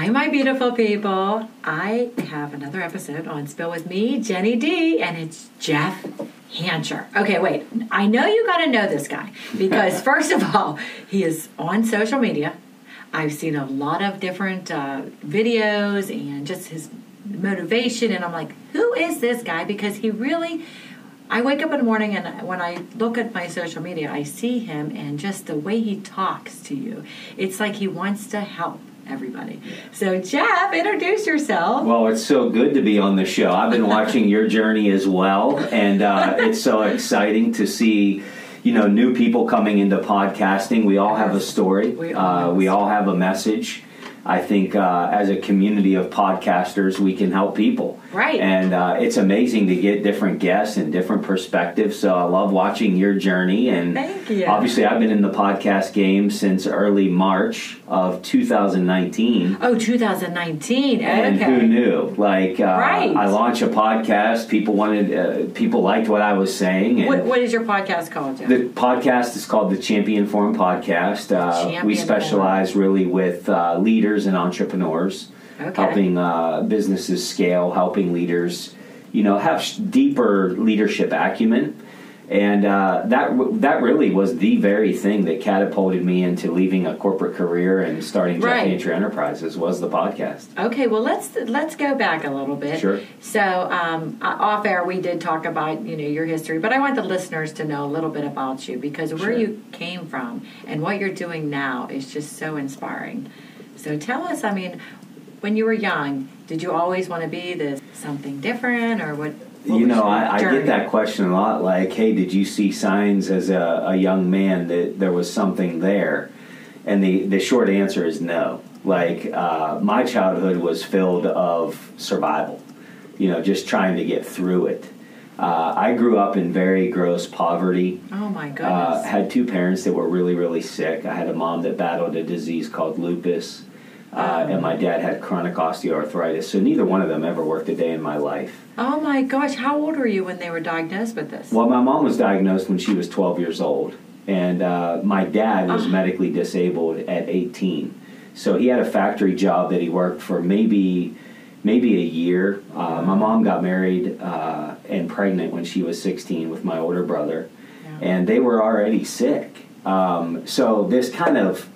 Hi, my beautiful people. I have another episode on Spill With Me, Jenny D, and it's Jeff Hancher. Okay, wait. I know you got to know this guy because, first of all, he is on social media. I've seen a lot of different uh, videos and just his motivation, and I'm like, who is this guy? Because he really. I wake up in the morning and when I look at my social media, I see him and just the way he talks to you. It's like he wants to help everybody. So, Jeff, introduce yourself. Well, it's so good to be on the show. I've been watching your journey as well, and uh, it's so exciting to see. You know, new people coming into podcasting. We all have a story. We all, uh, we all have a message. I think uh, as a community of podcasters, we can help people. Right. And uh, it's amazing to get different guests and different perspectives. So I love watching your journey. And Thank you. obviously, I've been in the podcast game since early March of 2019. Oh, 2019. And okay. who knew? Like, uh, Right. I launched a podcast. People wanted, uh, people liked what I was saying. And What, what is your podcast called, Jeff? the podcast is called the Champion Forum Podcast. Uh, Champion we specialize really with uh, leaders and entrepreneurs, Okay. helping uh, businesses scale, helping leaders, you know, have sh- deeper leadership acumen. And uh, that that really was the very thing that catapulted me into leaving a corporate career and starting Right. Nature Enterprises was the podcast. Okay, well let's let's go back a little bit. Sure. So um, off air, we did talk about you know your history, but I want the listeners to know a little bit about you because where Sure. you came from and what you're doing now is just so inspiring. So tell us, I mean, when you were young, did you always want to be this something different or what? what you know, I, I get that question a lot. Like, hey, did you see signs as a, a young man that there was something there? And the, the short answer is no. Like, uh, my childhood was filled of survival, you know, just trying to get through it. Uh, I grew up in very gross poverty. Oh my Uh, goodness! had two parents that were really, really sick. I had a mom that battled a disease called lupus, uh, and my dad had chronic osteoarthritis. So neither one of them ever worked a day in my life. oh my gosh! How old were you when they were diagnosed with this? Well, my mom was diagnosed when she was 12 years old, and uh, my dad was Ah. medically disabled at 18. So he had a factory job that he worked for maybe maybe a year. Uh, my mom got married uh, and pregnant when she was 16 with my older brother, Yeah. and they were already sick. Um, so this kind of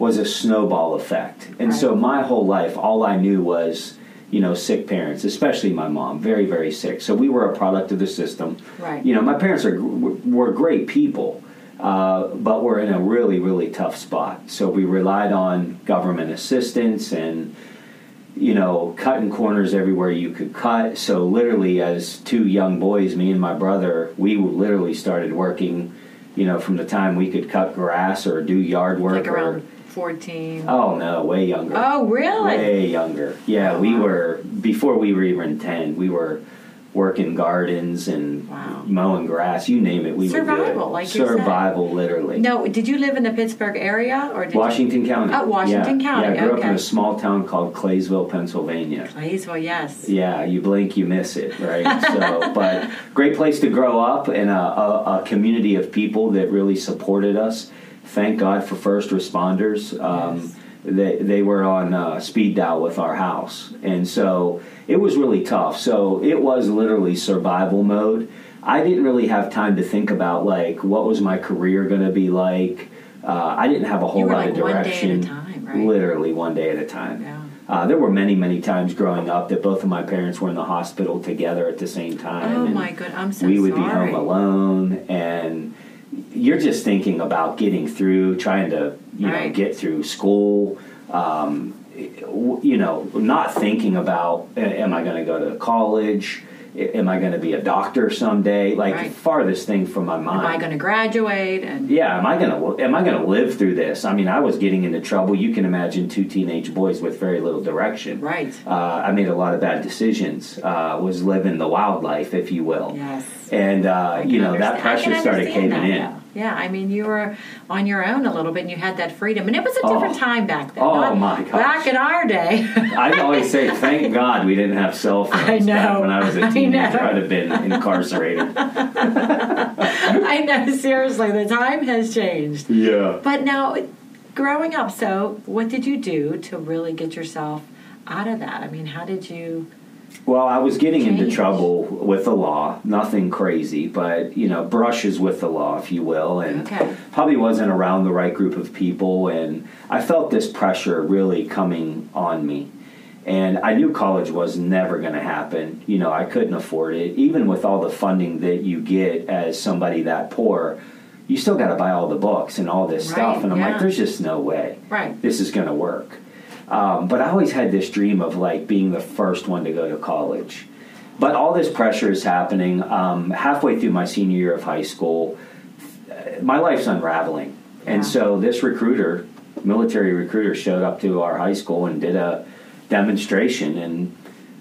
was a snowball effect, and so my whole life, all I knew was. You know, sick parents, especially my mom, very, very sick. So we were a product of the system Right. you know, my parents are were great people, uh, but we're in a really really tough spot. So we relied on government assistance and you know cutting corners everywhere you could cut. So literally, as two young boys, me and my brother, we literally started working. You know, from the time we could cut grass or do yard work like or around fourteen. oh no, way younger. Oh, really? Way younger. Yeah, Oh, we wow. were before we were even ten. We were working gardens and Wow. mowing grass. You name it, we Survival, like you said. survival, literally. No, did you live in the Pittsburgh area or Washington County. Oh, Washington yeah. County, Yeah, I grew up in a small town called Claysville, Pennsylvania. Claysville, yes. Yeah, you blink, you miss it, right? so, but great place to grow up and a, a, a community of people that really supported us. Thank God for first responders. Um, Yes. They they were on uh, speed dial with our house, and so it was really tough. So it was literally survival mode. I didn't really have time to think about like what was my career going to be like, Uh, I didn't have a whole lot like of one day at a direction. time, right? Literally one day at a time. Yeah. Uh, there were many, many times growing up that both of my parents were in the hospital together at the same time. Oh my good, I'm so we would sorry. be home alone, and you're just thinking about getting through, trying to you know get through school. Um, you know, not thinking about am I going to go to college? Am I going to be a doctor someday? Like Right. farthest thing from my mind. Am I going to graduate? And Yeah, am I gonna am I gonna live through this? I mean, I was getting into trouble. You can imagine two teenage boys with very little direction. right. Uh, I made a lot of bad decisions. Uh, was living the wild life, if you will. Yes. And uh, you know that pressure started caving that, in. Yeah, I mean, you were on your own a little bit, and you had that freedom, and it was a Oh. different time back then. Oh, my gosh. Back in our day, I always say, thank God we didn't have cell phones I back know. when I was a teenager. I'd have been incarcerated. I know. Seriously, the time has changed. yeah. But now, growing up, so what did you do to really get yourself out of that? I mean, how did you? Well, I was getting into trouble with the law. Nothing crazy, but you know, brushes with the law, if you will, and Okay. probably wasn't around the right group of people. And I felt this pressure really coming on me. And I knew college was never going to happen. You know, I couldn't afford it. Even with all the funding that you get as somebody that poor, you still got to buy all the books and all this Right, stuff. And I'm yeah. like, there's just no way Right. this is going to work. Um, but I always had this dream of like being the first one to go to college. But all this pressure is happening. Um, halfway through my senior year of high school, uh, my life's unraveling. Yeah. And so this recruiter, military recruiter, showed up to our high school and did a demonstration. And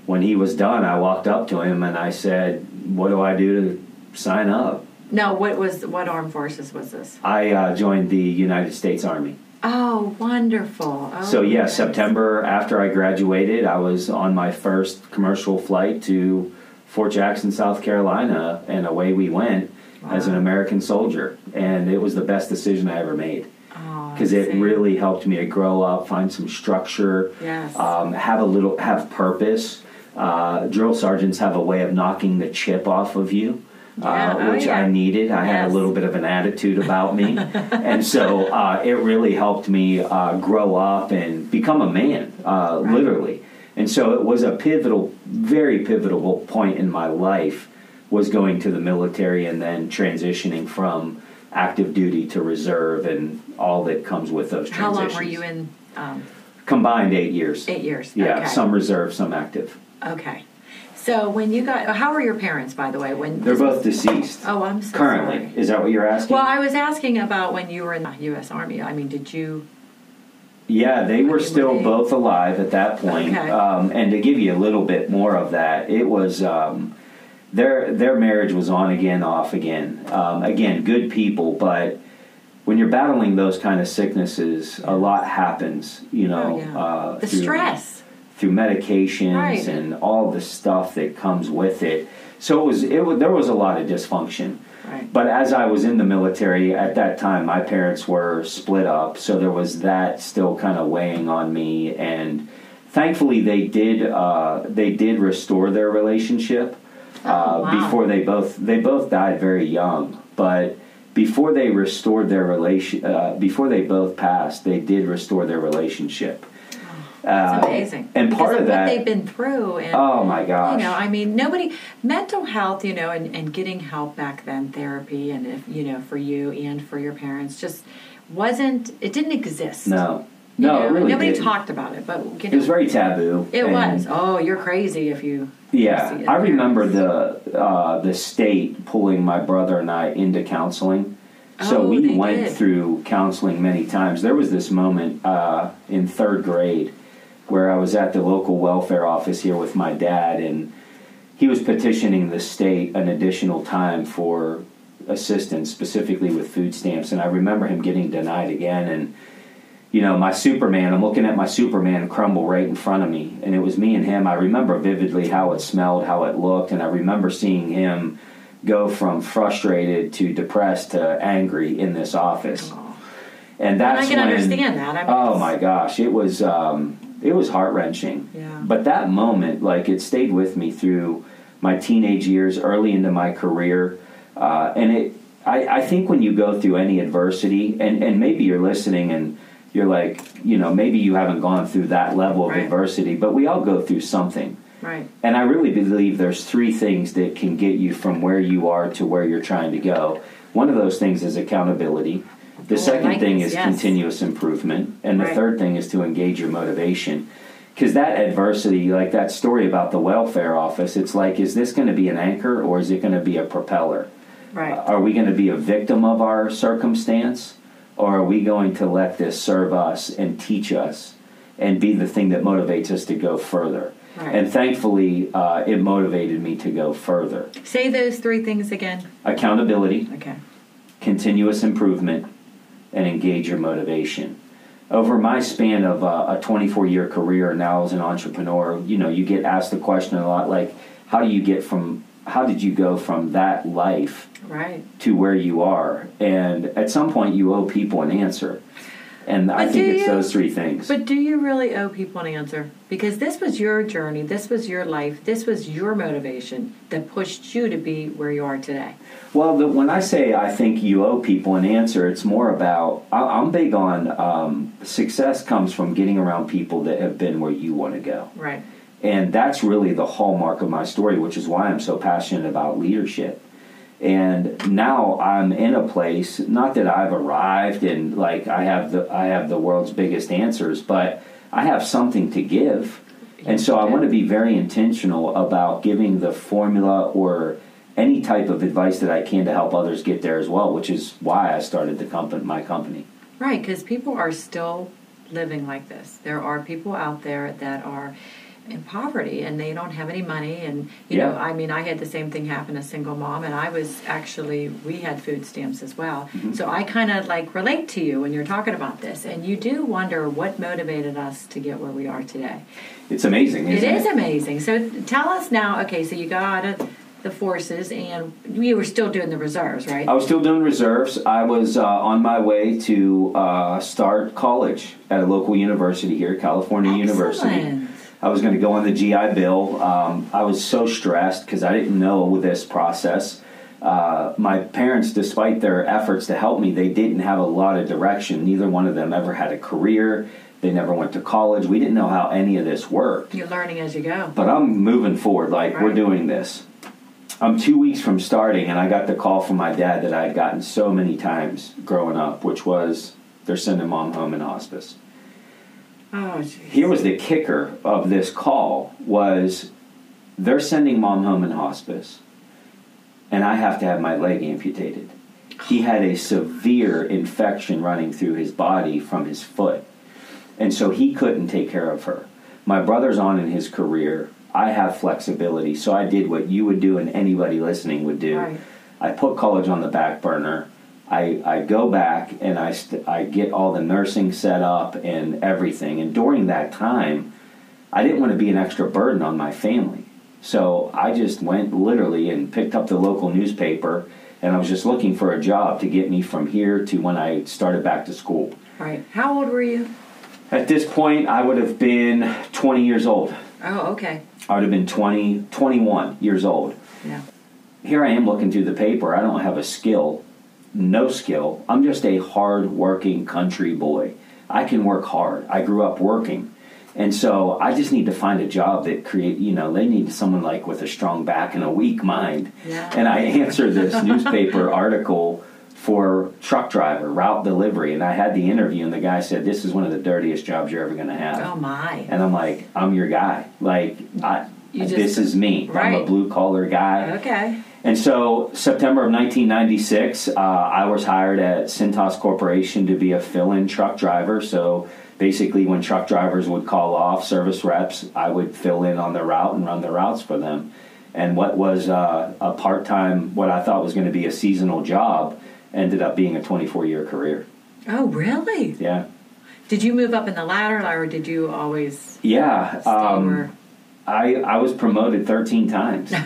when he was done, I walked up to him and I said, What do I do to sign up? No, what was what armed forces was this? I uh, joined the United States Army. Oh, wonderful! Oh, So yeah, goodness. September after I graduated, I was on my first commercial flight to Fort Jackson, South Carolina, and away we went as an American soldier. And it was the best decision I ever made Oh, because it see. really helped me to grow up, find some structure, Yes. um, have a little, have purpose. Uh, drill sergeants have a way of knocking the chip off of you. Yeah, Uh, oh, which yeah. I needed. I had a little bit of an attitude about me, and so uh, it really helped me uh, grow up and become a man, uh, Right. literally. And so it was a pivotal, very pivotal point in my life was going to the military and then transitioning from active duty to reserve and all that comes with those transitions. How long were you in? Um, Combined eight years. eight years. Yeah, Okay. some reserve, some active. Okay. So when you got, how were your parents, by the way? When They're both deceased. Oh, I'm so currently. sorry. Is that what you're asking? Well, I was asking about when you were in the U.S. Army. I mean, did you? Yeah, they were still they- both alive at that point. Okay. Um, and to give you a little bit more of that, it was um, their their marriage was on again, off again. Um, again, good people, but when you're battling those kind of sicknesses, a lot happens. You know, Oh, yeah. uh, The through- stress. Through medications Right. and all the stuff that comes with it. So it was it was, there was a lot of dysfunction. Right. But as I was in the military at that time, my parents were split up, so there was that still kind of weighing on me. And thankfully, they did uh, they did restore their relationship Oh, uh, wow. before they both they both died very young. But before they restored their relation, uh, before they both passed, they did restore their relationship. It's Uh, amazing. And part of what that, they've been through, and oh my gosh, you know, I mean, nobody mental health, you know, and, and getting help back then, therapy, and if you know, for you and for your parents, just wasn't. It didn't exist. no, You no, know, it really nobody didn't. talked about it, but you know, It was very taboo. It was. Oh, you're crazy if you. Yeah, I remember the uh, the state pulling my brother and I into counseling. So Oh, we went did. through counseling many times. There was this moment uh, in third grade where I was at the local welfare office here with my dad, and he was petitioning the state an additional time for assistance, specifically with food stamps. And I remember him getting denied again, and you know, my Superman, I'm looking at my Superman crumble right in front of me. And it was me and him. I remember vividly how it smelled, how it looked. And I remember seeing him go from frustrated to depressed to angry in this office. Oh. And And that's I can when, understand that. I mean, Oh my gosh, it was um, it was heart wrenching. Yeah. But that moment, like it stayed with me through my teenage years, early into my career, uh, and it I, I think when you go through any adversity, and, and maybe you're listening and you're like, you know, maybe you haven't gone through that level of Right. adversity, but we all go through something. Right. And I really believe there's three things that can get you from where you are to where you're trying to go. One of those things is accountability. The second like thing is yes. continuous improvement. And the Right. third thing is to engage your motivation. Because that adversity, like that story about the welfare office, it's like, is this going to be an anchor or is it going to be a propeller? Right. Are we going to be a victim of our circumstance, or are we going to let this serve us and teach us and be the thing that motivates us to go further? Right. And thankfully, uh, it motivated me to go further. Say those three things again. Accountability, Okay. continuous improvement, and engage your motivation. Over my span of uh, a 24 year career now as an entrepreneur, you know, you get asked the question a lot like, how do you get from, how did you go from that life Right. to where you are. And at some point, you owe people an answer. And I think it's you? those three things. But do you really owe people an answer? Because this was your journey, this was your life, this was your motivation that pushed you to be where you are today. well, the, when I say I think you owe people an answer, it's more about I, I'm big on um, success comes from getting around people that have been where you want to go. Right. And that's really the hallmark of my story, which is why I'm so passionate about leadership. And now I'm in a place, not that I've arrived and like I have the I have the world's biggest answers, but I have something to give. And so I want to be very intentional about giving the formula or any type of advice that I can to help others get there as well, which is why I started the company my company. Right, because people are still living like this. There are people out there that are in poverty and they don't have any money and you know i mean i had the same thing happen as single mom and i was actually we had food stamps as well Mm-hmm. so i kind of like relate to you when you're talking about this and you do wonder what motivated us to get where we are today It's amazing, It is amazing. So tell us now. Okay, so you got out of the forces, and you were still doing the reserves, right? I was still doing reserves. I was uh, on my way to uh, start college at a local university here, California University. I was going to go on the GI Bill. Um, I was so stressed because I didn't know this process. Uh, my parents, despite their efforts to help me, they didn't have a lot of direction. Neither one of them ever had a career. They never went to college. We didn't know how any of this worked. You're learning as you go. But I'm moving forward, like we're doing this. I'm two weeks from starting, and I got the call from my dad that I had gotten so many times growing up, which was they're sending mom home in hospice. Oh. Here was the kicker of this call was they're sending mom home in hospice, and I have to have my leg amputated. He had a severe infection running through his body from his foot, and so he couldn't take care of her. My brother's on in his career. I have flexibility, so I did what you would do and anybody listening would do. Right. I put college on the back burner. I, I go back and I, st- I get all the nursing set up and everything. And during that time, I didn't want to be an extra burden on my family. So I just went literally and picked up the local newspaper and I was just looking for a job to get me from here to when I started back to school. Right. How old were you? At this point, I would have been 20 years old. Oh, okay. I would have been 20, 21 years old. Yeah. here I am looking through the paper. I don't have a skill, no skill. I'm just a hard working country boy. I can work hard. I grew up working. And so I just need to find a job that create, you know, they need someone like with a strong back and a weak mind. Yeah. And I answered this newspaper article for truck driver, route delivery, and I had the interview and the guy said this is one of the dirtiest jobs you're ever going to have. Oh my. And I'm like, I'm your guy. Like I You just- this is me. I'm a blue collar guy. Okay. And so, September of 1996, uh, I was hired at Cintas Corporation to be a fill in truck driver. So, basically, when truck drivers would call off, service reps, I would fill in on the route and run the routes for them. And what was uh, a part time, what I thought was going to be a seasonal job, ended up being a 24 year career. Oh, really? Yeah. Did you move up in the ladder, or did you always Yeah. stay Um? I, I was promoted 13 times.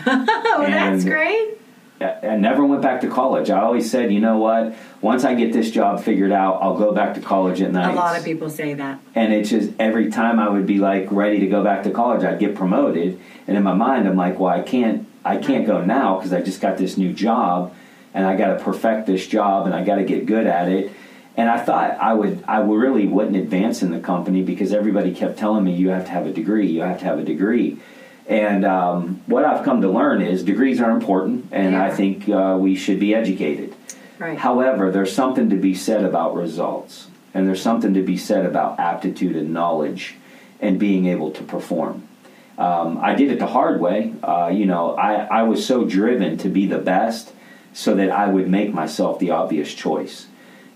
Oh, that's great. I never went back to college. I always said, you know what? Once I get this job figured out, I'll go back to college at night. A lot of people say that. And it's just every time I would be like ready to go back to college, I'd get promoted, and in my mind, I'm like, well, I can't, I can't go now because I just got this new job, and I got to perfect this job and I got to get good at it. And I thought I would, I really wouldn't advance in the company because everybody kept telling me you have to have a degree, you have to have a degree. And um, what I've come to learn is degrees are important, and Yeah. I think uh, we should be educated. Right. However, there's something to be said about results, and there's something to be said about aptitude and knowledge and being able to perform. Um, I did it the hard way. Uh, you know, I, I was so driven to be the best so that I would make myself the obvious choice.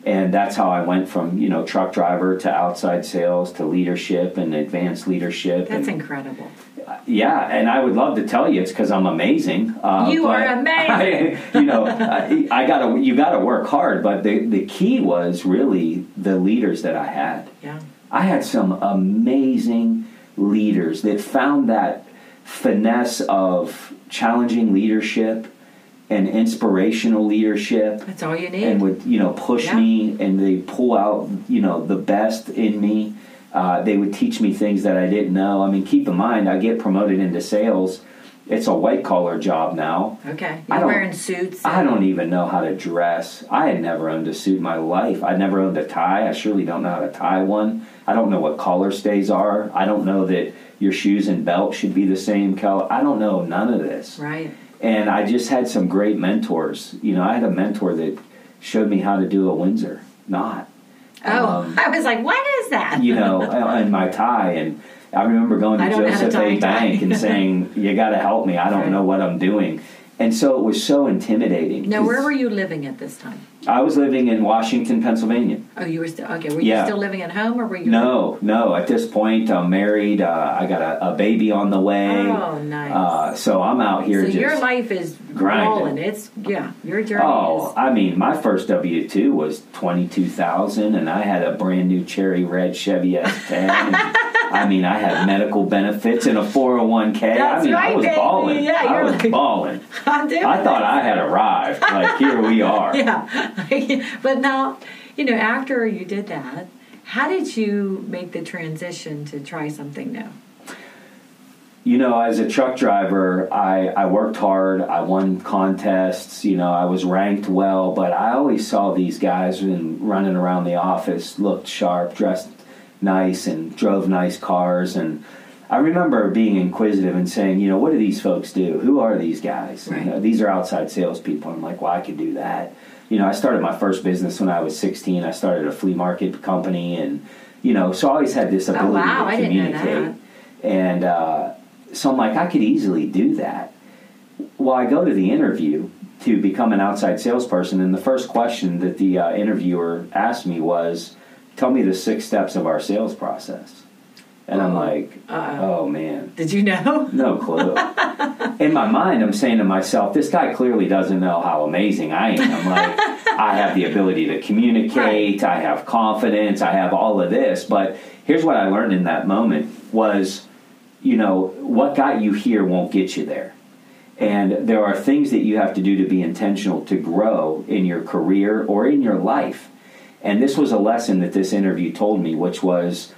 And that's how I went from, you know, truck driver to outside sales to leadership and advanced leadership. That's and, incredible. yeah, and I would love to tell you it's because I'm amazing. Uh, You are amazing. I, you know, I, I gotta you gotta work hard, but the the key was really the leaders that I had. Yeah. I had some amazing leaders that found that finesse of challenging leadership and inspirational leadership. That's all you need. and would you know push Yeah. me and they pull out you know the best in me. Uh, they would teach me things that i didn't know. I mean keep in mind i get promoted into sales. It's a white collar job now. Okay. You're wearing suits. i don't even know how to dress. I had never owned a suit in my life. I never owned a tie. I surely don't know how to tie one. I don't know what collar stays are. I don't know that your shoes and belt should be the same color. I don't know none of this. Right. And I just had some great mentors. You know, I had a mentor that showed me how to do a Windsor knot. Oh, Um, I was like, what is that? you know, in my tie, and I remember going to don't know how to Joseph A. a. Bank and saying, "You got to help me. I don't Right. know what I'm doing." And so it was so intimidating. now, where were you living at this time? I was living in Washington, Pennsylvania. Oh, you were still okay. Were you Yeah. still living at home, or were you? No, no. At this point, I'm married. Uh, I got a, a baby on the way. Oh, nice. Uh, so I'm out here so your life is grinding. rolling. It's yeah, your journey Oh, is. I mean, my first W two was twenty two thousand, and I had a brand new cherry red Chevy S ten. I mean, I had medical benefits and a four hundred one k. I That's mean, I right, was baby. balling. Yeah, I you're was like- balling. Doing I thought I had arrived. Like here we are. yeah, but now you know after you did that, how did you make the transition to try something new? You know, as a truck driver, I, I worked hard. I won contests. You know, I was ranked well, but I always saw these guys in, running around the office, looked sharp, dressed nice, and drove nice cars. And I remember being inquisitive and saying, you know, what do these folks do? Who are these guys? Right. You know, these are outside salespeople. I'm like, well, I could do that. You know, I started my first business when I was 16. I started a flea market company, and you know, so I always had this ability Oh, wow, to I didn't know communicate. And uh, so I'm like, I could easily do that. Well, I go to the interview to become an outside salesperson, and the first question that the uh, interviewer asked me was, "Tell me the six steps of our sales process." And I'm oh, like, Uh-oh. "Oh man, Did you know? no clue." In my mind, I'm saying to myself, "This guy clearly doesn't know how amazing I am." I'm like, I have the ability to communicate. I have confidence. I have all of this. But here's what I learned in that moment was, you know, what got you here won't get you there. And there are things that you have to do to be intentional to grow in your career or in your life. And this was a lesson that this interview told me, which was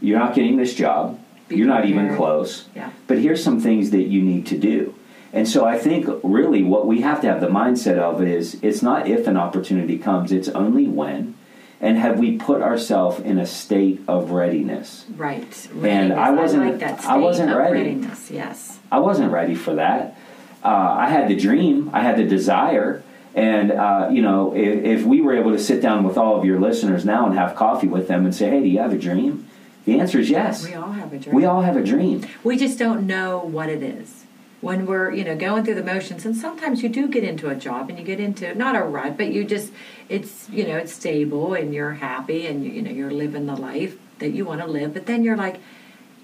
you're not getting this job. Be you're not even close. Yeah. But here's some things that you need to do. And so I think really what we have to have the mindset of is it's not if an opportunity comes, it's only when. And have we put ourselves in a state of readiness? Right. And I wasn't- like that I wasn't ready. Readiness. Yes. I wasn't ready for that. Uh, I had the dream, I had the desire, and uh, you know, if, if we were able to sit down with all of your listeners now and have coffee with them and say, "Hey, do you have a dream?" The answer is yes. We all have a dream. We all have a dream. We just don't know what it is. When we're, you know, going through the motions, and sometimes you do get into a job and you get into not a rut, but you just, it's, you know, it's stable and you're happy and, you, you know, you're living the life that you want to live. But then you're like,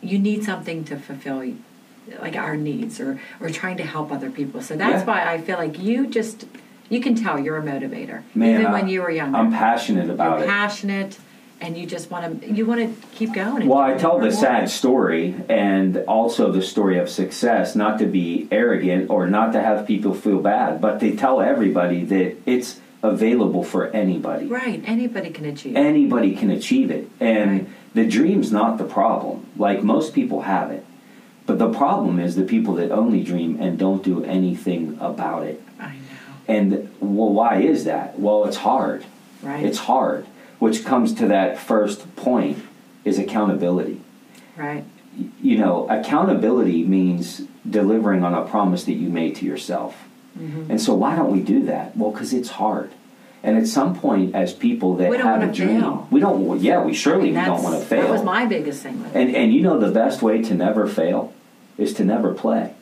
you need something to fulfill, like our needs or, or trying to help other people. So that's Yeah. why I feel like you just, you can tell you're a motivator. Man, even I- when you were younger. I'm passionate about you're it. passionate and you just want to, you want to keep going. Well, I tell the sad story and also the story of success, not to be arrogant or not to have people feel bad, but they tell everybody that it's available for anybody. Right. Anybody can achieve. Anybody can achieve it. And Right. the dream's not the problem. Like most people have it. But the problem is the people that only dream and don't do anything about it. I. And well, why is that? Well, it's hard. Right. It's hard, which comes to that first point is accountability. right. You know, accountability means delivering on a promise that you made to yourself. Mm-hmm. And so, why don't we do that? Well, because it's hard. And at some point, as people that have a dream, fail. we don't. Yeah, we surely we That's- don't want to fail. That was my biggest thing with and and you know the best way to never fail is to never play.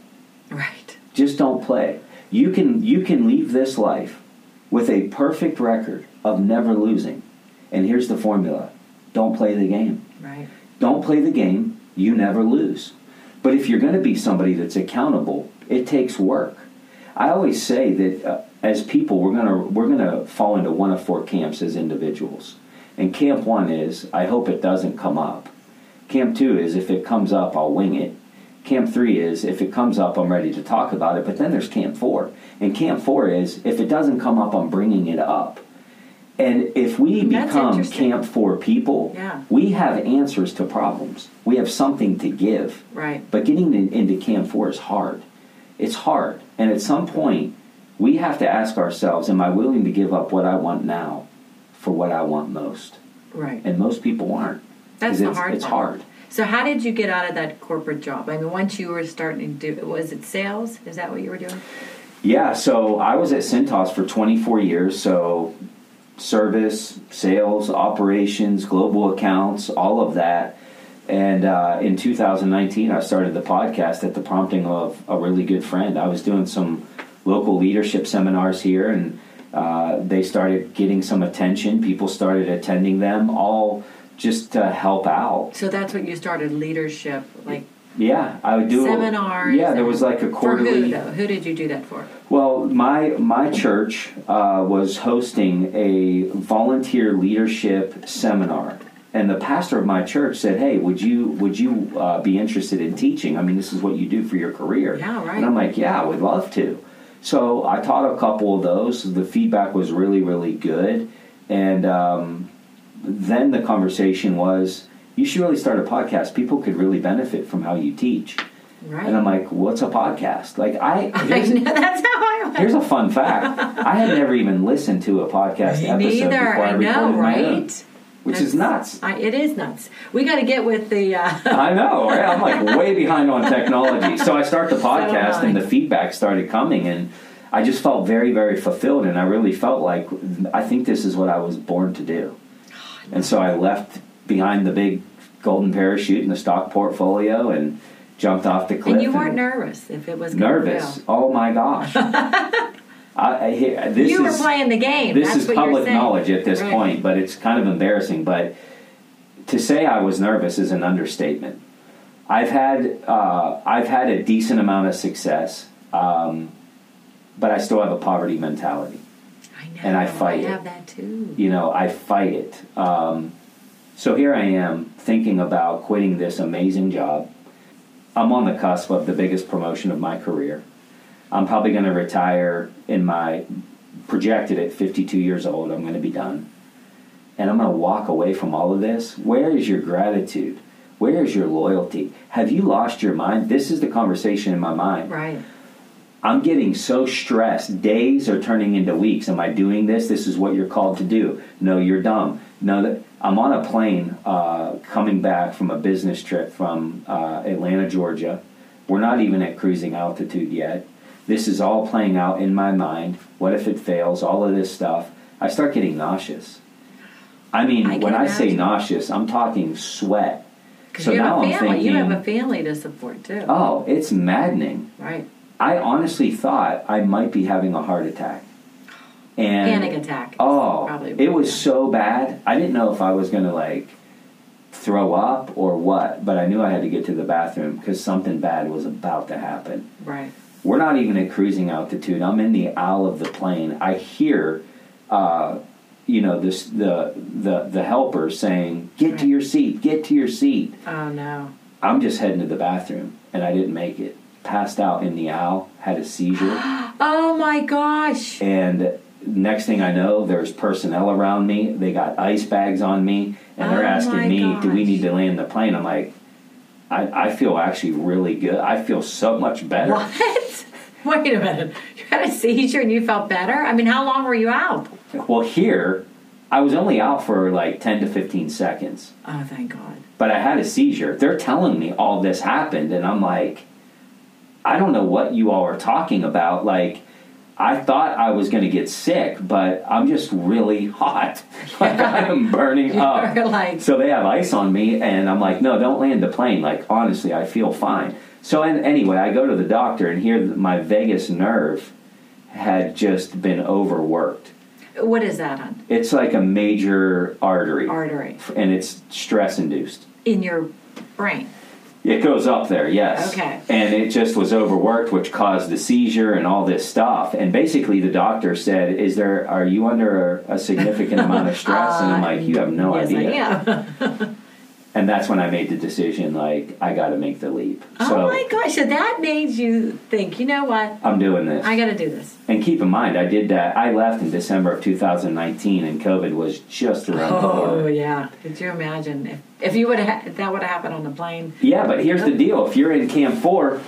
Right. Just don't play. You can you can leave this life with a perfect record of never losing. And here's the formula. Don't play the game. Right. Don't play the game, you never lose. But if you're going to be somebody that's accountable, it takes work. I always say that uh, as people we're going to we're going to fall into one of four camps as individuals. And camp 1 is I hope it doesn't come up. Camp 2 is if it comes up, I'll wing it. Camp 3 is if it comes up, I'm ready to talk about it. But then there's Camp 4. And Camp 4 is if it doesn't come up, I'm bringing it up. And if we That's become. Camp 4 people, Yeah. we have answers to problems. We have something to give. Right. But getting in, into Camp 4 is hard. It's hard. And at some point, we have to ask ourselves Am I willing to give up what I want now for what I want most? Right. And most people aren't. That's the it's, hard It's part. hard. So how did you get out of that corporate job? I mean, once you were starting to do, was it sales? Is that what you were doing? Yeah, so I was at Cintas for 24 years. So service, sales, operations, global accounts, all of that. And uh, in 2019, I started the podcast at the prompting of a really good friend. I was doing some local leadership seminars here, and uh, they started getting some attention. People started attending them, all just to help out. So that's what you started leadership, like Yeah, I would do seminars. Yeah, there was like a quarterly. For who? Who did you do that for? Well, my my church uh, was hosting a volunteer leadership seminar, and the pastor of my church said, "Hey, would you would you uh, be interested in teaching? I mean, this is what you do for your career." Yeah, right. And I'm like, "Yeah, I would love to." So I taught a couple of those. The feedback was really really good, and um, then the conversation was, "You should really start a podcast. People could really benefit from how you teach." Right. And I'm like, "What's a podcast?" Like I. I know, that's how I went. Here's a fun fact. I had never even listened to a podcast Me episode neither. before I, I recorded know, my own, right? which is nuts. I, it is nuts. We got to get with the. Uh, I know, right? I'm like way behind on technology. So I start the podcast, and the feedback started coming, and I just felt very, very fulfilled, and I really felt like I think this is what I was born to do. And so I left behind the big golden parachute in the stock portfolio and jumped off the cliff. and you weren't nervous if it was nervous. Oh my gosh! I, I, this You were is, playing the game. this That's is public knowledge at this Right. point, but it's kind of embarrassing. But to say I was nervous is an understatement. I've had uh, I've had a decent amount of success, um, but I still have a poverty mentality. I know. and I fight I it. have that too. You know, I fight it. Um, so here I am thinking about quitting this amazing job. I'm on the cusp of the biggest promotion of my career. I'm probably going to retire in my projected at 52 years old. I'm going to be done. And I'm going to walk away from all of this. Where is your gratitude? Where is your loyalty? Have you lost your mind? This is the conversation in my mind. Right. I'm getting so stressed. Days are turning into weeks. Am I doing this? This is what you're called to do. No, you're dumb. No, that I'm on a plane uh, coming back from a business trip from uh, Atlanta, Georgia. We're not even at cruising altitude yet. This is all playing out in my mind. What if it fails? All of this stuff. I start getting nauseous. I mean, I when I say nauseous, I'm talking sweat. So you now have I'm a family. You have a family to support too. Oh, it's maddening. Right. I honestly thought I might be having a heart attack. And Panic attack. Oh, probably it was so bad. I didn't know if I was going to like throw up or what, but I knew I had to get to the bathroom because something bad was about to happen. right. We're not even at cruising altitude. I'm in the aisle of the plane. I hear, uh, you know, this the the the helper saying, "Get to your seat. Get to your seat." Oh no. I'm just heading to the bathroom, and I didn't make it. Passed out in the aisle. Had a seizure. Oh my gosh. And next thing I know, there's personnel around me. They got ice bags on me, and they're Oh asking me, "Do we need to land the plane?" I'm like, I, I feel actually really good. I feel so much better. What? Wait a minute. You had a seizure and you felt better? I mean, how long were you out? Well, here, I was only out for like 10 to 15 seconds, Oh, thank God. but I had a seizure. They're telling me all this happened, and I'm like, I don't know what you all are talking about. Like, I thought I was going to get sick, but I'm just really hot. Like, I am burning up. Like, So they have ice on me, and I'm like, no, don't land the plane. Like, honestly, I feel fine. So, and anyway, I go to the doctor, and here my vagus nerve had just been overworked. what is that on? It's like a major artery, Artery. and it's stress induced. In your brain. It goes up there, yes. Okay. And it just was overworked, which caused the seizure and all this stuff. And basically, the doctor said, "Is there? Are you under a, significant amount of stress?" and I'm uh, like, "You have no yes, idea." Am. And that's when I made the decision, like, I got to make the leap. oh so my gosh. So that made you think, you know what? I'm doing this. I got to do this. and keep in mind, I did that. I left in December of 2019, and COVID was just around the Oh, corner. yeah. Could you imagine if, if you would have, if that would have happened on the plane? Yeah, but here's the deal: if you're in Camp Four,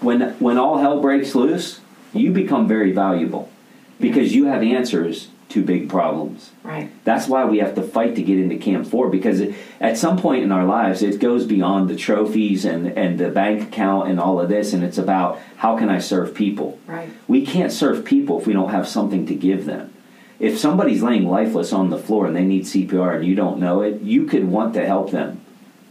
when when all hell breaks loose, you become very valuable because you have answers to big problems. Right. That's why we have to fight to get into Camp Four because it, at some point in our lives, it goes beyond the trophies and and the bank account and all of this, and it's about how can I serve people. Right. We can't serve people if we don't have something to give them. If somebody's laying lifeless on the floor and they need CPR and you don't know it, you could want to help them,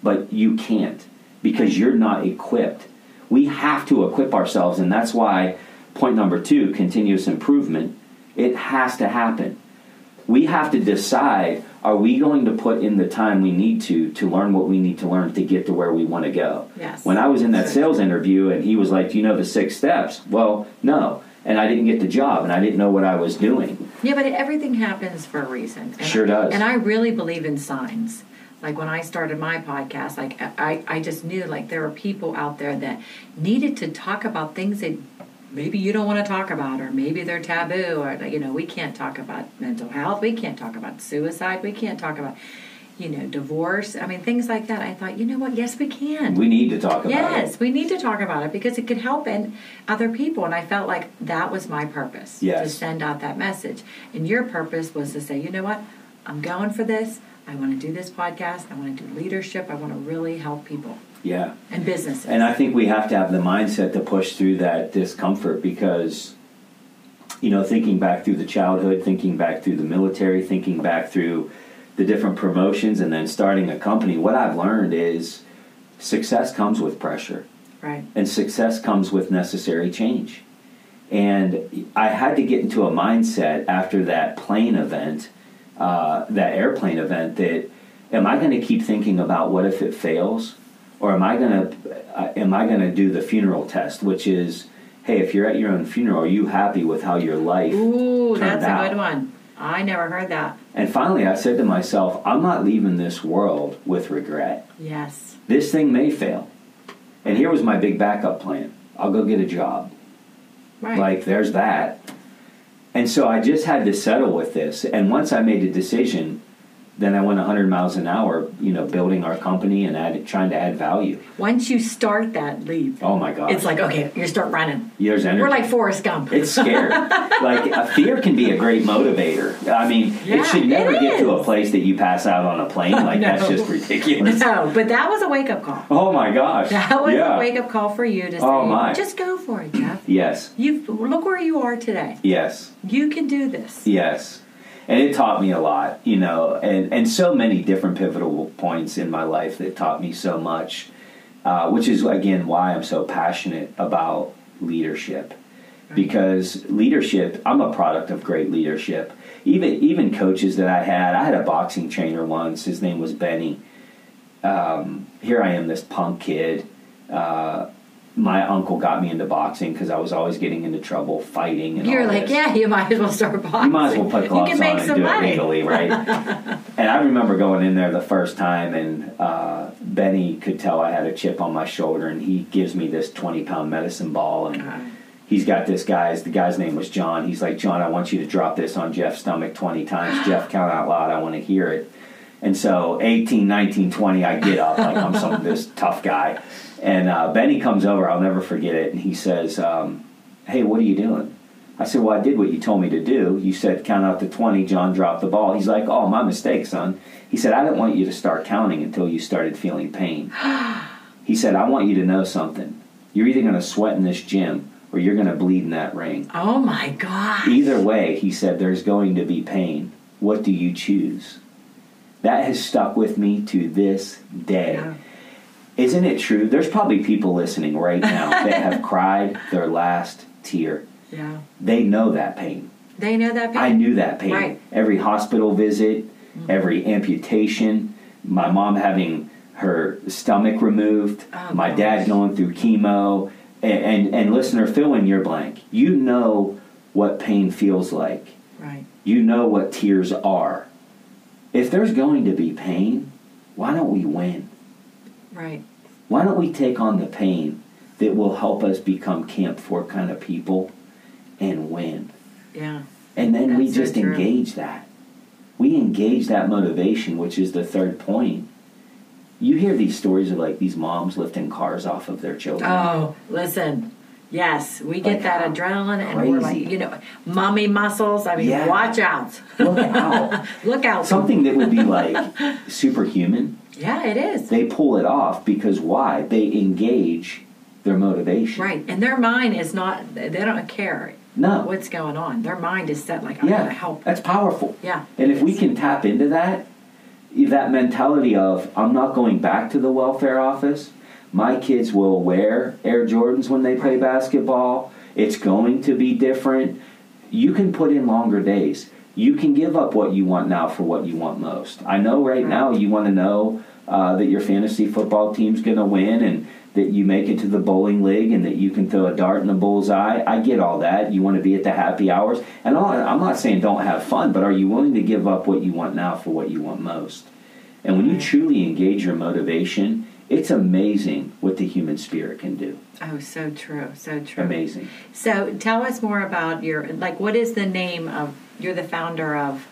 but you can't because you're not equipped. We have to equip ourselves, and that's why point number two continuous improvement it has to happen. We have to decide are we going to put in the time we need to to learn what we need to learn to get to where we want to go. Yes. When I was in that sales interview and he was like, "Do you know the six steps?" Well, no. And I didn't get the job and I didn't know what I was doing. Yeah, but everything happens for a reason. And Sure does. And I really believe in signs. Like when I started my podcast, like I, I just knew like there were people out there that needed to talk about things that maybe you don't want to talk about, or maybe they're taboo, or like, you know, we can't talk about mental health, we can't talk about suicide, we can't talk about, you know, divorce. I mean, things like that. I thought, you know what? Yes, we can. We need to talk about Yes, it. we need to talk about it because it could help and other people. And I felt like that was my purpose to send out that message. And your purpose was to say, you know what, I'm going for this. I want to do this podcast. I want to do leadership. I want to really help people Yeah. and businesses. And I think we have to have the mindset to push through that discomfort because, you know, thinking back through the childhood, thinking back through the military, thinking back through the different promotions, and then starting a company, what I've learned is success comes with pressure right. and success comes with necessary change. And I had to get into a mindset after that plane event, uh, that airplane event, that am I going to keep thinking about what if it fails, or am I going to uh, am I going to do the funeral test, which is, hey, if you're at your own funeral, are you happy with how your life Ooh, that's a good one. I never heard that. And finally, I said to myself, I'm not leaving this world with regret. Yes. This thing may fail, and here was my big backup plan: I'll go get a job. Right. Like, there's that. And so I just had to settle with this. And once I made a decision, then I went 100 miles an hour, you know, building our company and add, trying to add value. Once you start that leap, Oh my God. it's like, okay, you start running. There's energy. We're like Forrest Gump. it's scary. like, a fear can be a great motivator. I mean, Yeah, it should never it get to a place that you pass out on a plane. Like, No. that's just ridiculous. no, but that was a wake up call. Oh my gosh. That was yeah. a wake up call for you to oh say, Oh, my. just go for it, Jeff. Yes. You look where you are today. Yes. You can do this. Yes. And it taught me a lot, you know, and, and so many different pivotal points in my life that taught me so much, uh, which is, again, why I'm so passionate about leadership. Because leadership, I'm a product of great leadership. Even even coaches that I had, I had a boxing trainer once. His name was Benny. Um, here I am, this punk kid. Uh, my uncle got me into boxing because I was always getting into trouble fighting. And You're like, this. yeah, you might as well start boxing. You might as well put gloves you can on make and some do money. it legally, right? and I remember going in there the first time, and uh, Benny could tell I had a chip on my shoulder, and he gives me this twenty pound medicine ball, and he's got this guy's. The guy's name was John. He's like, John, I want you to drop this on Jeff's stomach twenty times. Jeff, count out loud. I want to hear it. And so 18, 19, 20, I get up like I'm some this tough guy. And uh, Benny comes over, I'll never forget it, and he says, um, Hey, what are you doing? I said, Well, I did what you told me to do. You said count out to 20. John dropped the ball. He's like, Oh, my mistake, son. He said, I didn't want you to start counting until you started feeling pain. he said, I want you to know something. You're either going to sweat in this gym or you're going to bleed in that ring. Oh my God. Either way, he said, there's going to be pain. What do you choose? That has stuck with me to this day. Yeah. Isn't it true? There's probably people listening right now that have cried their last tear. Yeah. They know that pain. They know that pain. I knew that pain. Right. Every hospital visit, mm-hmm. every amputation, my mom having her stomach removed, Oh, my gosh. dad going through chemo, and, and, and listener, fill in your blank. You know what pain feels like. Right. You know what tears are. If there's going to be pain, why don't we win? Right. Why don't we take on the pain that will help us become Camp 4 kind of people and win? Yeah. And then we That's so just true. engage that. We engage that motivation, which is the third point. You hear these stories of like these moms lifting cars off of their children. Oh, listen. Yes, we get Like that adrenaline, and we're like, you know, mommy muscles. I mean, Yeah. watch out. Look out. Look out. Something that would be like superhuman, Yeah, it is. they pull it off because why? They engage their motivation. Right. And their mind is not, they don't care No. what's going on. Their mind is set like, I yeah. gotta help. That's powerful. Yeah. And if we can tap into that, that mentality of I'm not going back to the welfare office. My kids will wear Air Jordans when they play basketball. It's going to be different. You can put in longer days. You can give up what you want now for what you want most. I know right now you want to know uh, that your fantasy football team's going to win and that you make it to the bowling league and that you can throw a dart in the bullseye. I get all that. You want to be at the happy hours. And all, I'm not saying don't have fun, but are you willing to give up what you want now for what you want most? And when you truly engage your motivation, it's amazing what the human spirit can do. Oh, so true. So true. Amazing. So tell us more about your, like, what is the name of, you're the founder of,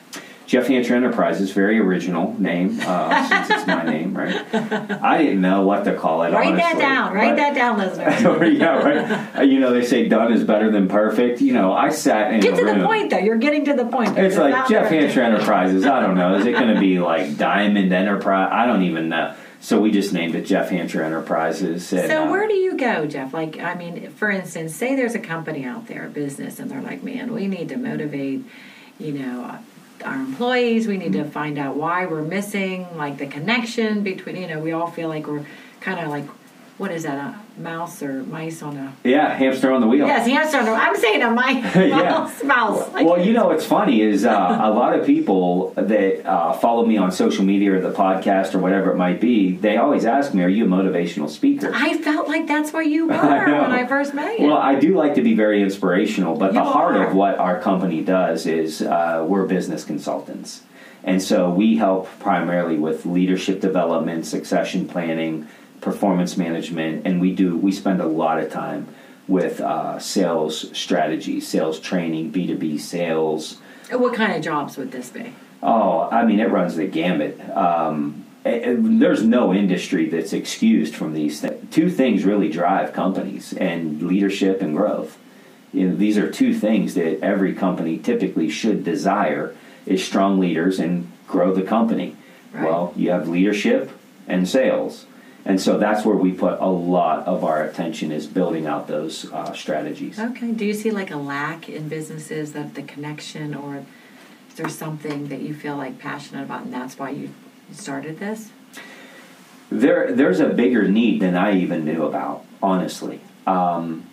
Jeff Hancher Enterprises, very original name, uh, since it's my name, right? I didn't know what to call it. write that honestly, down, write that down, listeners. yeah, right. You know, they say done is better than perfect. You know, I sat in Get to the point, though. You're getting to the point. It's You're like Jeff Hancher Enterprises. I don't know. Is it going to be like Diamond Enterprise? I don't even know. So we just named it Jeff Hancher Enterprises. And, So uh, where do you go, Jeff? Like, I mean, for instance, say there's a company out there, a business, and they're like, man, we need to motivate, you know, our employees. We need to find out why we're missing, like the connection between, you know, we all feel like we're kind of like, what is that, a mouse or mice on a? yeah, hamster on the wheel. Yes, hamster. on the. I'm saying a mice, Yeah. mouse, mouse. Like, well, you know what's funny is uh, a lot of people that uh, follow me on social media or the podcast or whatever it might be, they always ask me, "Are you a motivational speaker?" I felt like that's where you were I when I first met you. Well, I do like to be very inspirational, but the You heart are. of what our company does is uh, we're business consultants. And so we help primarily with leadership development, succession planning, performance management, and we do we spend a lot of time with uh, sales strategy, sales training, B2B sales, what kind of jobs would this be? Oh, I mean, it runs the gamut. Um, eh, eh, there's no industry that's excused from these things. Two things really drive companies and leadership and growth. You know, these are two things that every company typically should desire: is strong leaders and grow the company. Right. Well, you have leadership and sales, and so that's where we put a lot of our attention is building out those uh, strategies. Okay. Do you see like a lack in businesses that the connection, or is there something that you feel like passionate about, and that's why you started this? There, there's a bigger need than I even knew about, honestly. Um,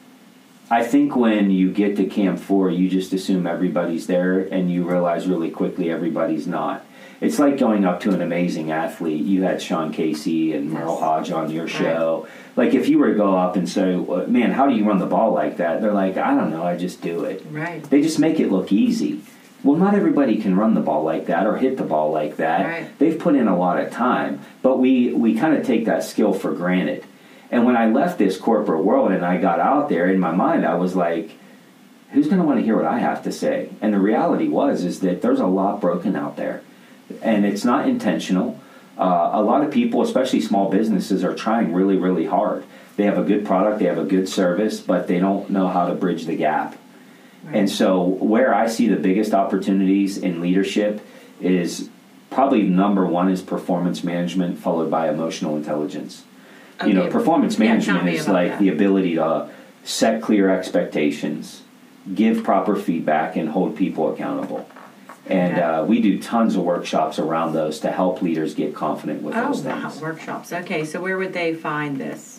I think when you get to Camp 4, you just assume everybody's there and you realize really quickly everybody's not. It's like going up to an amazing athlete. You had Sean Casey and Merle Yes. Hoge on your show. Like, if you were to go up and say, well, Man, how do you run the ball like that? They're like, I don't know, I just do it. Right. They just make it look easy. Well, not everybody can run the ball like that or hit the ball like that. Right. They've put in a lot of time, but we we kind of take that skill for granted. And when I left this corporate world and I got out there, in my mind, I was like, "Who's going to want to hear what I have to say?" And the reality was is that there's a lot broken out there, and it's not intentional. Uh, a lot of people, especially small businesses, are trying really, really hard. they have a good product, they have a good service, but they don't know how to bridge the gap. And so, where I see the biggest opportunities in leadership is probably number one is performance management, followed by emotional intelligence. You know, performance Yeah, management me is like that. the ability to set clear expectations, give proper feedback, and hold people accountable. And uh, we do tons of workshops around those to help leaders get confident with Oh, those wow, things. workshops. Okay, so where would they find this?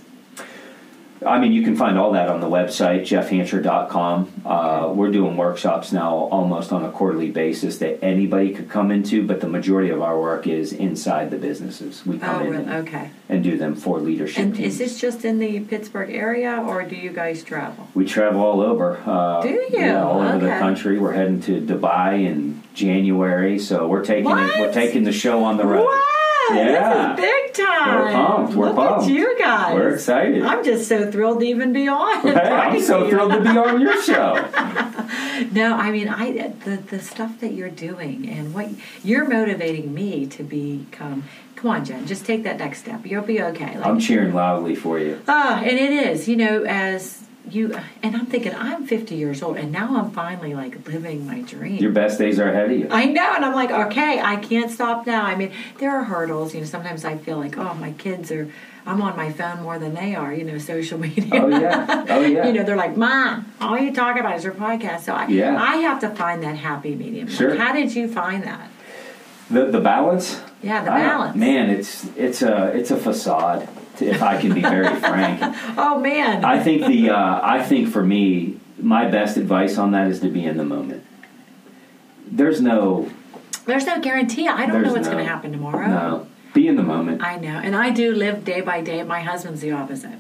I mean, you can find all that on the website, jeffhancher.com. Uh, we're doing workshops now almost on a quarterly basis that anybody could come into, but the majority of our work is inside the businesses. We come Oh, in really? and, Okay. and do them for leadership And teams. is this just in the Pittsburgh area, or do you guys travel? we travel all over. Uh, Do you? Yeah, all over the country. We're heading to Dubai in January, so we're taking it, we're taking the show on the road. Wow, Yeah. this is big time. We're pumped. We're Look pumped. at you guys. We're excited. I'm just so thrilled to even be on. Hey, I'm so thrilled to be on your show. No, I mean, I the the stuff that you're doing and what you're motivating me to become. Come on, Jen, just take that next step. You'll be okay. Like, I'm cheering loudly for you. Ah, and it is, you know, as you and I'm thinking I'm 50 years old and now I'm finally like living my dream. Your best days are ahead of you. I know, and I'm like, okay, I can't stop now. I mean, there are hurdles. You know, sometimes I feel like, oh, my kids are. I'm on my phone more than they are. You know, social media. Oh yeah. Oh yeah. you know, they're like, Mom, all you talk about is your podcast. So I, Yeah. I have to find that happy medium. Like, Sure. how did you find that? the the balance. Yeah, the I- balance. man, it's it's a it's a facade. If I can be very frank, Oh man. I think the uh, I think for me, my best advice on that is to be in the moment. There's no There's no guarantee. I don't know what's no- going to happen tomorrow. no. Be in the moment. I know, and I do live day by day. My husband's the opposite.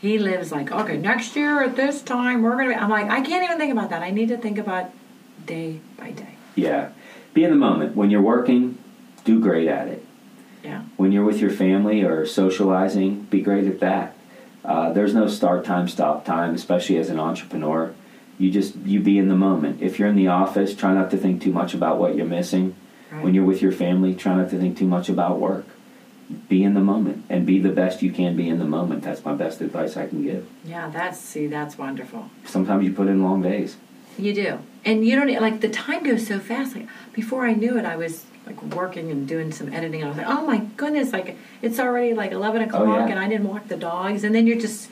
He lives like, okay, next year at this time we're gonna. Be, I'm like, I can't even think about that. I need to think about day by day. Yeah. Be in the moment. When you're working, do great at it. Yeah. When you're with your family or socializing, be great at that. Uh, there's no start time, stop time, especially as an entrepreneur. You just you be in the moment. If you're in the office, try not to think too much about what you're missing. Right. When you're with your family, try not to think too much about work. Be in the moment and be the best you can be in the moment. That's my best advice I can give. yeah, that's see, that's wonderful. Sometimes you put in long days. You do, and you don't like the time goes so fast. Like before I knew it, I was like working and doing some editing. I was like, oh my goodness, like it's already like eleven o'clock, Oh, yeah. and I didn't walk the dogs. And then you're just,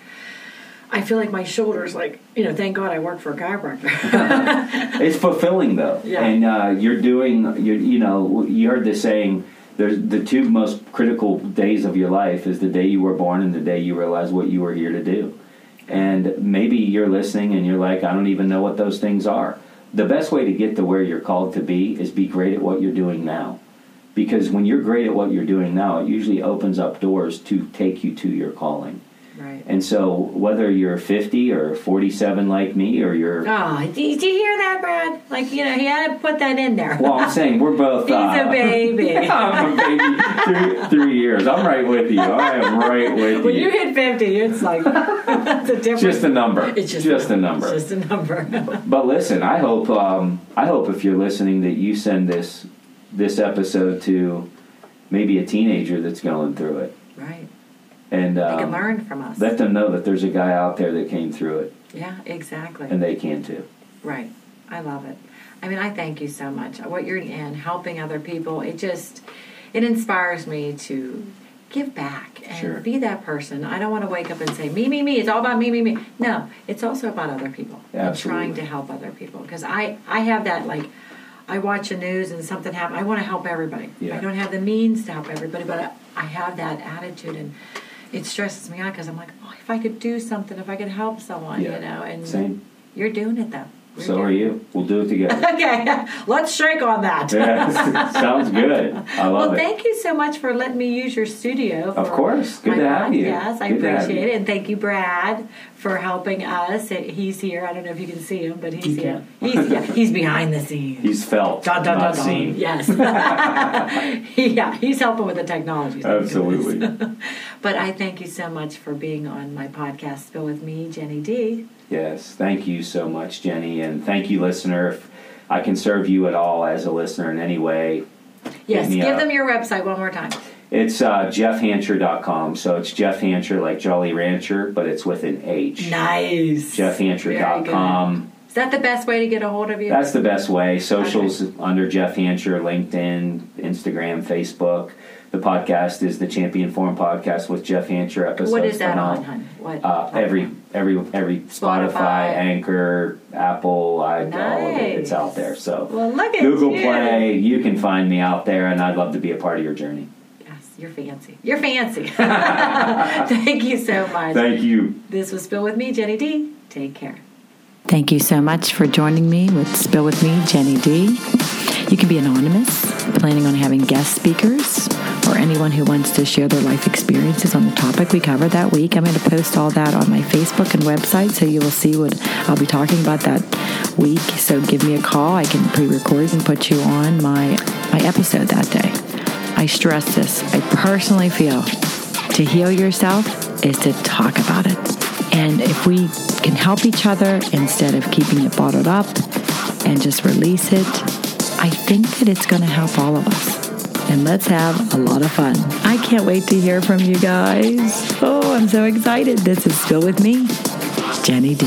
I feel like my shoulders, like you know, thank God I work for a chiropractor. It's fulfilling though, Yeah. and uh, you're doing. You you know you heard the saying. There's the two most critical days of your life is the day you were born and the day you realize what you were here to do. And maybe you're listening and you're like, I don't even know what those things are. The best way to get to where you're called to be is be great at what you're doing now. Because when you're great at what you're doing now, it usually opens up doors to take you to your calling. Right. And so, whether you're 50 or 47 like me, or you're Oh, did, did you hear that, Brad? Like, you know, he had to put that in there. Well, I'm saying we're both. He's uh, a baby. I'm a baby. Three, three years. I'm right with you. I am right with when you. When you hit 50, it's like, that's a different. just a number. it's just, just a number. It's just a number. But listen, I hope. Um, I hope if you're listening that you send this this episode to maybe a teenager that's going through it, right. And They can um, learn from us. let them know that there's a guy out there that came through it, yeah, exactly. and they can too. Right. I love it. I mean, I thank you so much. What you're in helping other people, it just it inspires me to give back and Sure. be that person. I don't want to wake up and say me, me, me. It's all about me, me, me. No, it's also about other people and trying to help other people. Because I I have that like. I watch the news and something happens. I want to help everybody. Yeah. I don't have the means to help everybody, but I, I have that attitude, and it stresses me out because I'm like, oh, if I could do something, if I could help someone, Yeah. you know. And Same. you're doing it though. You're So are you. We'll do it together. Okay, let's shake on that. Yeah, sounds good. I love well, it. thank you so much for letting me use your studio. Of course. Good my to have you. Yes, I Good appreciate it, and thank you, Brad, for helping us. He's here. I don't know if you can see him, but he's You here. He's yeah, he's behind the scenes. He's felt, Dun, dun, not dun, dun. seen. Yes. yeah, he's helping with the technology. Absolutely. but I thank you so much for being on my podcast, Spill with me, Jenny D. Yes, thank you so much, Jenny, and thank you, listener. If I can serve you at all as a listener in any way, Yes, give up. them your website one more time. It's uh, jeffhancher.com. So it's Jeff Hancher, like Jolly Rancher, but it's with an H. Nice. Jeffhancher.com. Is that the best way to get a hold of you? That's the best way. Socials under Jeff Hancher, LinkedIn, Instagram, Facebook. The podcast is the Champion Forum Podcast with Jeff Hancher. Episodes what is that come on, What? Uh, every every every Spotify, Spotify. Anchor, Apple, I, all of it. It's out there. So Well, look at Google you. Play, you can find me out there, and I'd love to be a part of your journey. Yes, you're fancy. You're fancy. Thank you so much. Thank you. This was Spill With Me, Jenny D. Take care. Thank you so much for joining me with Spill With Me, Jenny D. You can be anonymous, planning on having guest speakers, or anyone who wants to share their life experiences on the topic we covered that week. I'm going to post all that on my Facebook and website so you will see what I'll be talking about that week. So give me a call. I can pre-record and put you on my my episode that day. I stress this. I personally feel to heal yourself is to talk about it. And if we can help each other instead of keeping it bottled up and just release it, I think that it's going to help all of us. And let's have a lot of fun. I can't wait to hear from you guys. Oh, I'm so excited. This is Spill With Me, Jenny D.